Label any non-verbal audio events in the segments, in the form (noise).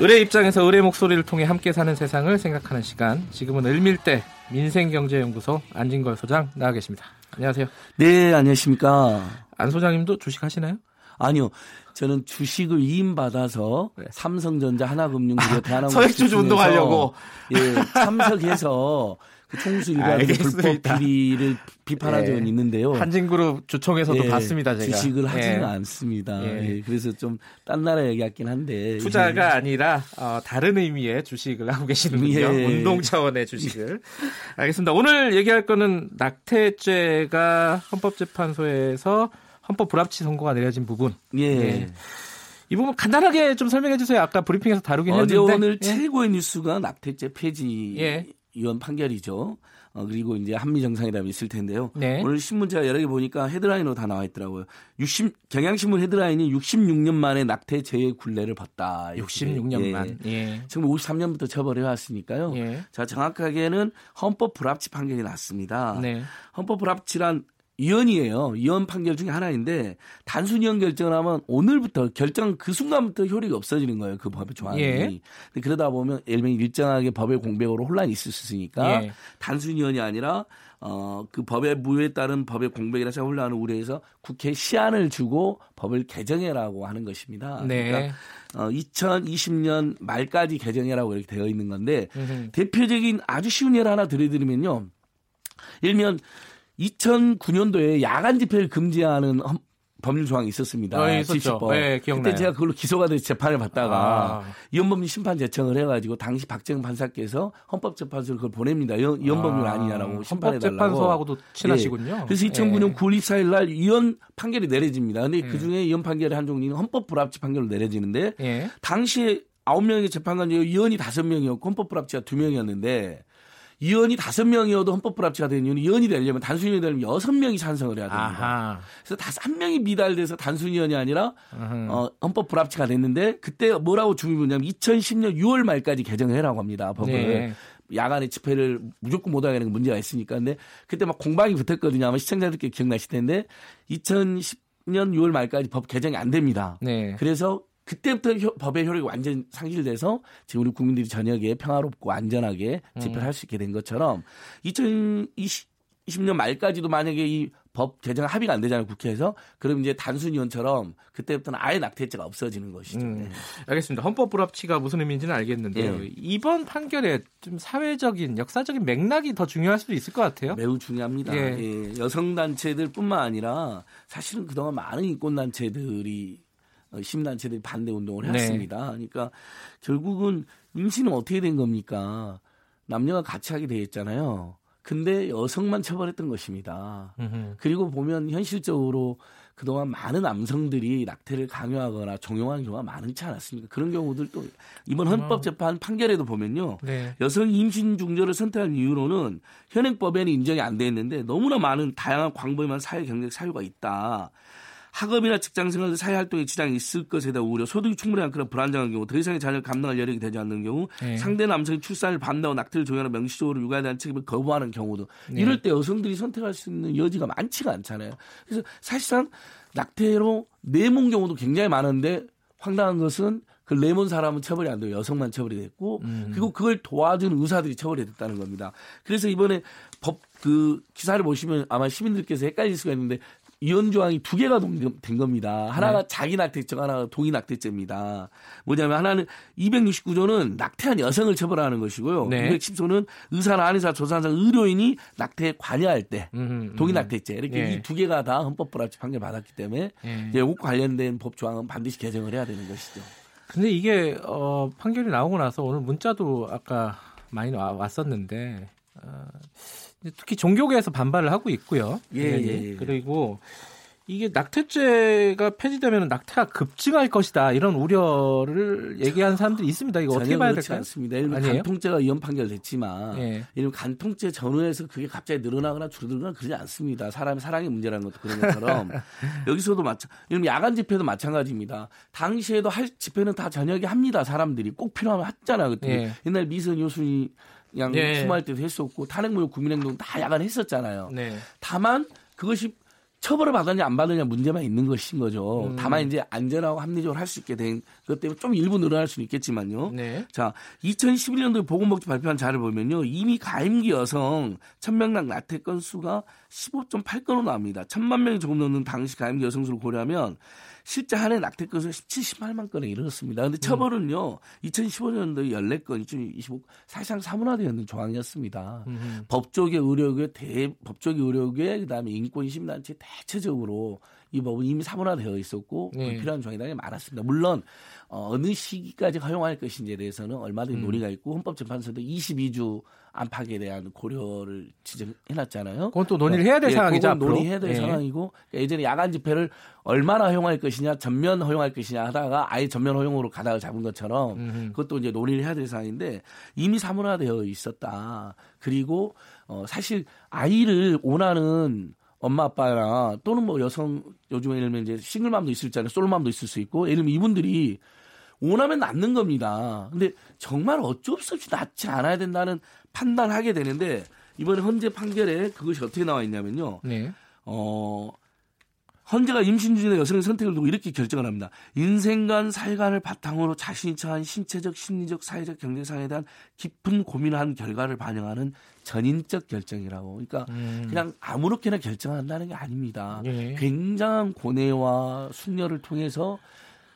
의뢰 입장에서 의뢰 목소리를 통해 함께 사는 세상을 생각하는 시간. 지금은 을밀대 민생경제연구소 안진걸 소장 나와 계십니다. 안녕하세요. 네, 안녕하십니까. 안 소장님도 주식 하시나요? 아니요. 저는 주식을 위임받아서 네. 삼성전자 하나금융그리고 아, 대한항공 서액주주 운동하려고 예, 참석해서 그 총수 일가의 불법 비리를 적은 예. 있는데요. 한진그룹 주총에서도 예. 봤습니다. 제가 주식을 하지는 예. 않습니다. 예. 예. 그래서 좀 딴 나라 얘기 같긴 한데 투자가 아니라 어, 다른 의미의 주식을 하고 계시는군요. 예. 운동 차원의 주식을. 알겠습니다. 오늘 얘기할 거는 낙태죄가 헌법재판소에서 헌법 불합치 선고가 내려진 부분. 예. 이 부분 간단하게 좀 설명해 주세요. 아까 브리핑에서 다루긴 했는데. 오늘 최고의 뉴스가 낙태죄 폐지 위원 판결이죠. 어, 그리고 이제 한미 정상회담이 있을 텐데요. 네. 오늘 신문 제가 여러 개 보니까 헤드라인으로 다 나와 있더라고요. 60 경향신문 헤드라인이 66년 만에 낙태 재해 굴레를 봤다. 66년만. 예. 예. 지금 53년부터 처벌해 왔으니까요. 예. 자 정확하게는 헌법 불합치 판결이 났습니다. 네. 헌법 불합치란 이연이에요. 이연 판결 중에 하나인데 단순 이연 결정을 하면 오늘부터 결정 그 순간부터 효력이 없어지는 거예요. 그 법의 조항이. 예. 그러다 보면 예를 들면 일정하게 법의 공백으로 혼란이 있을 수 있으니까 예. 단순 이연이 아니라 어, 그 법의 무효에 따른 법의 공백이라서 혼란을 우려해서 국회에 시한을 주고 법을 개정해라고 하는 것입니다. 네. 그러니까 어, 2020년 말까지 개정해라고 이렇게 되어 있는 건데 음흠. 대표적인 아주 쉬운 예를 하나 들려드리면요. 일면 2009년도에 야간 집회를 금지하는 법률 조항이 있었습니다. 어, 있었죠. 네, 기억나요. 그때 제가 그걸로 기소가 돼서 재판을 받다가 아. 이혼법률 심판 제청을 해가지고 당시 박정희 판사께서 헌법재판소를 그걸 보냅니다. 이혼, 이혼법률 아. 아니냐라고 심판해달라고. 헌법재판소하고도 친하시군요. 예. 그래서 2009년 예. 9월 24일 날 이혼 판결이 내려집니다. 근데 예. 그중에 이혼 판결의 한 종류는 헌법 불합치 판결로 내려지는데 예. 당시에 9명의 재판관 중에 이혼이 5명이었고 헌법 불합치가 2명이었는데 이원이 다섯 명이어도 헌법 불합치가 되는 이유는 이원이 되려면 단순히 되려면 여섯 명이 찬성을 해야 됩니다. 아하. 그래서 다섯 한 명이 미달돼서 단순 이원이 아니라 어, 헌법 불합치가 됐는데 그때 뭐라고 주의보냐면 2010년 6월 말까지 개정을 해라고 합니다. 법을. 네. 야간에 집회를 무조건 못하게 하는 문제가 있으니까. 근데 그때 막 공방이 붙었거든요. 아마 시청자들께 기억나실 텐데 2010년 6월 말까지 법 개정이 안 됩니다. 네. 그래서 그때부터 효, 법의 효력이 완전 상실돼서 지금 우리 국민들이 저녁에 평화롭고 안전하게 집회를 음. 할수 있게 된 것처럼 2020년 말까지도 만약에 이 법 개정 합의가 안 되잖아요 국회에서 그럼 이제 단순 위원처럼 그때부터는 아예 낙태죄가 없어지는 것이죠. 음. 네. 알겠습니다. 헌법 불합치가 무슨 의미인지는 알겠는데요. 네. 이번 판결에 좀 사회적인 역사적인 맥락이 더 중요할 수도 있을 것 같아요. 매우 중요합니다. 예. 예. 여성 단체들뿐만 아니라 사실은 그동안 많은 인권 단체들이 어, 시민단체들이 반대 운동을 네. 해왔습니다. 네. 그러니까 결국은 임신은 어떻게 된 겁니까? 남녀가 같이 하게 돼 있잖아요. 근데 여성만 처벌했던 것입니다. 으흠. 그리고 보면 현실적으로 그동안 많은 남성들이 낙태를 강요하거나 종용하는 경우가 많지 않았습니까? 그런 경우들도 이번 헌법재판 판결에도 보면요. 네. 여성 임신 중절을 선택한 이유로는 현행법에는 인정이 안 돼 있는데 너무나 많은 다양한 광범위한 사회 경제적 사유가 있다. 학업이나 직장생활 사회 활동에 지장이 있을 것에 대한 우려, 소득이 충분히 않거나 불안정한 경우, 더 이상의 자녀를 감당할 여력이 되지 않는 경우, 네. 상대 남성이 출산을 반대하고 낙태를 종용하는 명시적으로 육아에 대한 책임을 거부하는 경우도 네. 이럴 때 여성들이 선택할 수 있는 여지가 많지가 않잖아요. 그래서 사실상 낙태로 내몬 경우도 굉장히 많은데 황당한 것은 그 레몬 사람은 처벌이 안 돼요. 여성만 처벌이 됐고 음. 그리고 그걸 도와준 의사들이 처벌이 됐다는 겁니다. 그래서 이번에 법 그 기사를 보시면 아마 시민들께서 헷갈릴 수가 있는데 이혼 조항이 두 개가 된 겁니다. 하나가 네. 자기 낙태죄, 하나가 동의 낙태죄입니다. 뭐냐면 하나는 269조는 낙태한 여성을 처벌하는 것이고요. 네. 210조는 의사나 한의사, 조산사, 의료인이 낙태에 관여할 때 음흠, 동의 낙태죄 이렇게 네. 이두 개가 다 헌법 불합치 판결 받았기 때문에 네. 이제 관련된 법 조항은 반드시 개정을 해야 되는 것이죠. 근데 이게 어, 판결이 나오고 나서 오늘 문자도 아까 많이 왔었는데 어, 특히 종교계에서 반발을 하고 있고요. 예, 예, 예. 그리고 이게 낙태죄가 폐지되면 낙태가 급증할 것이다 이런 우려를 얘기하는 사람들이 있습니다. 이거 어떻게 봐야 될까요? 않습니다. 예를 들면 간통죄가 위헌 판결됐지만 예. 예를 간통죄 전후에서 그게 갑자기 늘어나거나 줄어들거나 그러지 않습니다. 사람의 사랑의 문제라는 것도 그런 것처럼 (laughs) 여기서도 마찬 예를 야간 집회도 마찬가지입니다. 당시에도 할 집회는 다 저녁에 합니다. 사람들이 꼭 필요하면 했잖아요. 그때 예. 옛날 미선 요순이 양 네. 추모할 때도 했었고 탄핵무효 국민행동 다 야간 했었잖아요. 네. 다만 그것이 처벌을 받았냐 안 받느냐 문제만 있는 것인 거죠. 음. 다만 이제 안전하고 합리적으로 할 수 있게 된 것 때문에 좀 일부 늘어날 수는 있겠지만요. 네. 자, 2011년도에 보건복지 발표한 자를 보면요. 이미 가임기 여성 1000명당 나태 건수가 15.8건으로 나옵니다. 1000만 명이 조금 넘는 당시 가임기 여성 수를 고려하면 실제 한 해 낙태 건수가 17, 18만 건에 이르렀습니다. 근데 처벌은요, 음. 2015년도에 14건, 2025 사실상 사문화되어 있는 조항이었습니다. 음. 법조계, 의료계, 대, 법조계, 의료계, 그 다음에 인권 시민단체 대체적으로 이 법은 이미 사문화되어 있었고 네. 불필요한 조항이 많았습니다. 물론 어, 어느 시기까지 허용할 것인지에 대해서는 얼마든지 음. 논의가 있고 헌법재판소도 22주 안팎에 대한 고려를 지적해놨잖아요. 그건 또 논의를 해야 될 예, 상황이죠. 논의해야 될 예. 상황이고 예전에 야간 집회를 얼마나 허용할 것이냐, 전면 허용할 것이냐 하다가 아예 전면 허용으로 가닥을 잡은 것처럼 음흠. 그것도 이제 논의를 해야 될 상황인데 이미 사문화되어 있었다. 그리고 어, 사실 아이를 원하는 엄마 아빠나 또는 뭐 여성 요즘에 예를 들면 이제 싱글맘도 있을 잖아요. 솔로맘도 있을 수 있고 예를 들면 이분들이 원하면 낳는 겁니다. 근데 정말 어쩔 수 없이 낳지 않아야 된다는 판단하게 되는데 이번에 헌재 판결에 그것이 어떻게 나와 있냐면요. 네. 어, 헌재가 임신 중의 여성의 선택을 두고 이렇게 결정을 합니다. 인생관 살관을 바탕으로 자신이 처한 신체적, 심리적, 사회적, 경제상에 대한 깊은 고민을 한 결과를 반영하는 전인적 결정이라고. 그러니까 음. 그냥 아무렇게나 결정한다는 게 아닙니다. 네. 굉장한 고뇌와 숙려를 통해서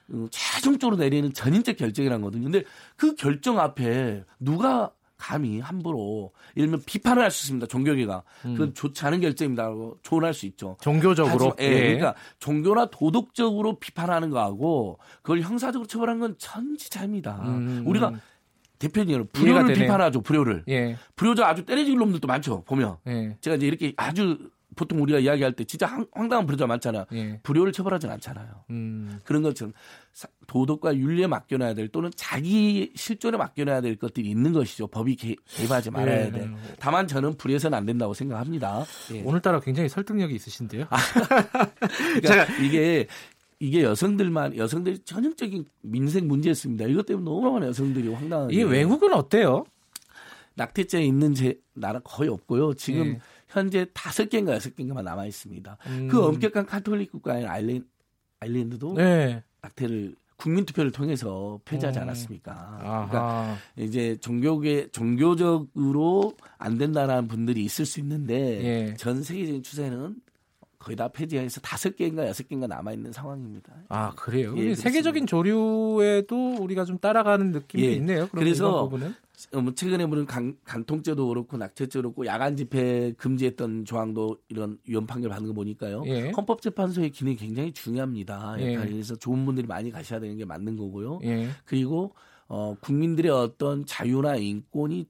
어, 최종적으로 내리는 전인적 결정이라는 거거든요. 근데 그 결정 앞에 누가 감히 함부로 예를 들면 비판을 할 수 있습니다. 종교계가 음. 그건 좋지 않은 결정입니다라고 조언할 수 있죠. 종교적으로 예, 예. 그러니까 종교나 도덕적으로 비판하는 거하고 그걸 형사적으로 처벌한 건 천지차입니다. 음. 우리가 대표님으로 불효를 비판하죠. 불효를. 예. 불효자 아주 때려질 놈들도 많죠. 보면 예. 제가 이제 이렇게 아주 보통 우리가 이야기할 때 진짜 황당한 불효자 많잖아요. 예. 불효를 처벌하진 않잖아요. 음. 그런 것처럼 도덕과 윤리에 맡겨놔야 될 또는 자기 실존에 맡겨놔야 될 것들이 있는 것이죠. 법이 개, 입하지 말아야 예. 돼. 다만 저는 불효해서는 안 된다고 생각합니다. 예. 오늘따라 굉장히 설득력이 있으신데요. (laughs) 그러니까 제가 이게 이게 여성들만 여성들이 전형적인 민생 문제였습니다. 이것 때문에 너무 많은 여성들이 황당한. 이게 외국은 어때요? 낙태죄 있는 제 나라 거의 없고요. 지금 네. 현재 다섯 개인가 여섯 개인가만 남아 있습니다. 음. 그 엄격한 카톨릭 국가인 아일랜, 아일랜드도 네. 낙태를 국민 투표를 통해서 폐지하지 음. 않았습니까? 그러니까 이제 종교계 종교적으로 안 된다라는 분들이 있을 수 있는데 예. 전 세계적인 추세는 거의 다 폐지해서 다섯 개인가 여섯 개인가 남아 있는 상황입니다. 아 그래요? 예, 세계적인 조류에도 우리가 좀 따라가는 느낌이 예. 있네요. 그래서 어, 뭐 최근에 보는 간, 간통죄도 그렇고 낙태죄도 그렇고 야간 집회 금지했던 조항도 이런 위헌 판결 받는 거 보니까요. 예. 헌법재판소의 기능이 굉장히 중요합니다. 예. 그래서 좋은 분들이 많이 가셔야 되는 게 맞는 거고요. 예. 그리고 어, 국민들의 어떤 자유나 인권이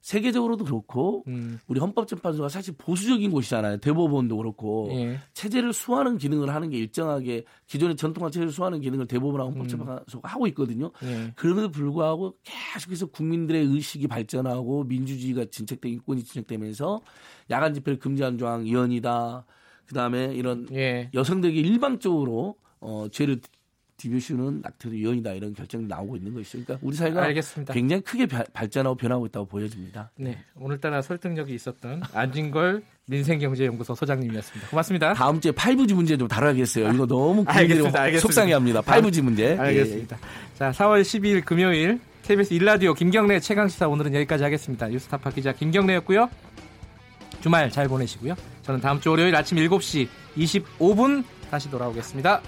세계적으로도 그렇고 음. 우리 헌법재판소가 사실 보수적인 곳이잖아요. 대법원도 그렇고 예. 체제를 수하는 기능을 하는 게 일정하게 기존의 전통화 체제를 수하는 기능을 대법원하고 헌법재판소가 음. 하고 있거든요. 예. 그럼에도 불구하고 계속해서 국민들의 의식이 발전하고 민주주의가 진척되고 인권이 진척되면서 야간 집회를 금지한 조항 이연이다. 그다음에 이런 예. 여성들에게 일방적으로 어 죄를 디뷰슈는 낙태도 유언이다 이런 결정이 나오고 있는 것이죠. 그러니까 우리 사회가 알겠습니다. 굉장히 크게 발전하고 변하고 있다고 보여집니다. 네, 오늘따라 설득력이 있었던 안진걸 민생경제연구소 소장님이었습니다. 고맙습니다. 다음 주에 5G 문제 좀 다뤄야겠어요. 이거 너무 알겠습니다. 속상해합니다. 5G 문제. 알겠습니다. 예. 자, 4월 12일 금요일 KBS 일라디오 김경래 최강 시사 오늘은 여기까지 하겠습니다. 뉴스타파 기자 김경래였고요. 주말 잘 보내시고요. 저는 다음 주 월요일 아침 7시 25분 다시 돌아오겠습니다.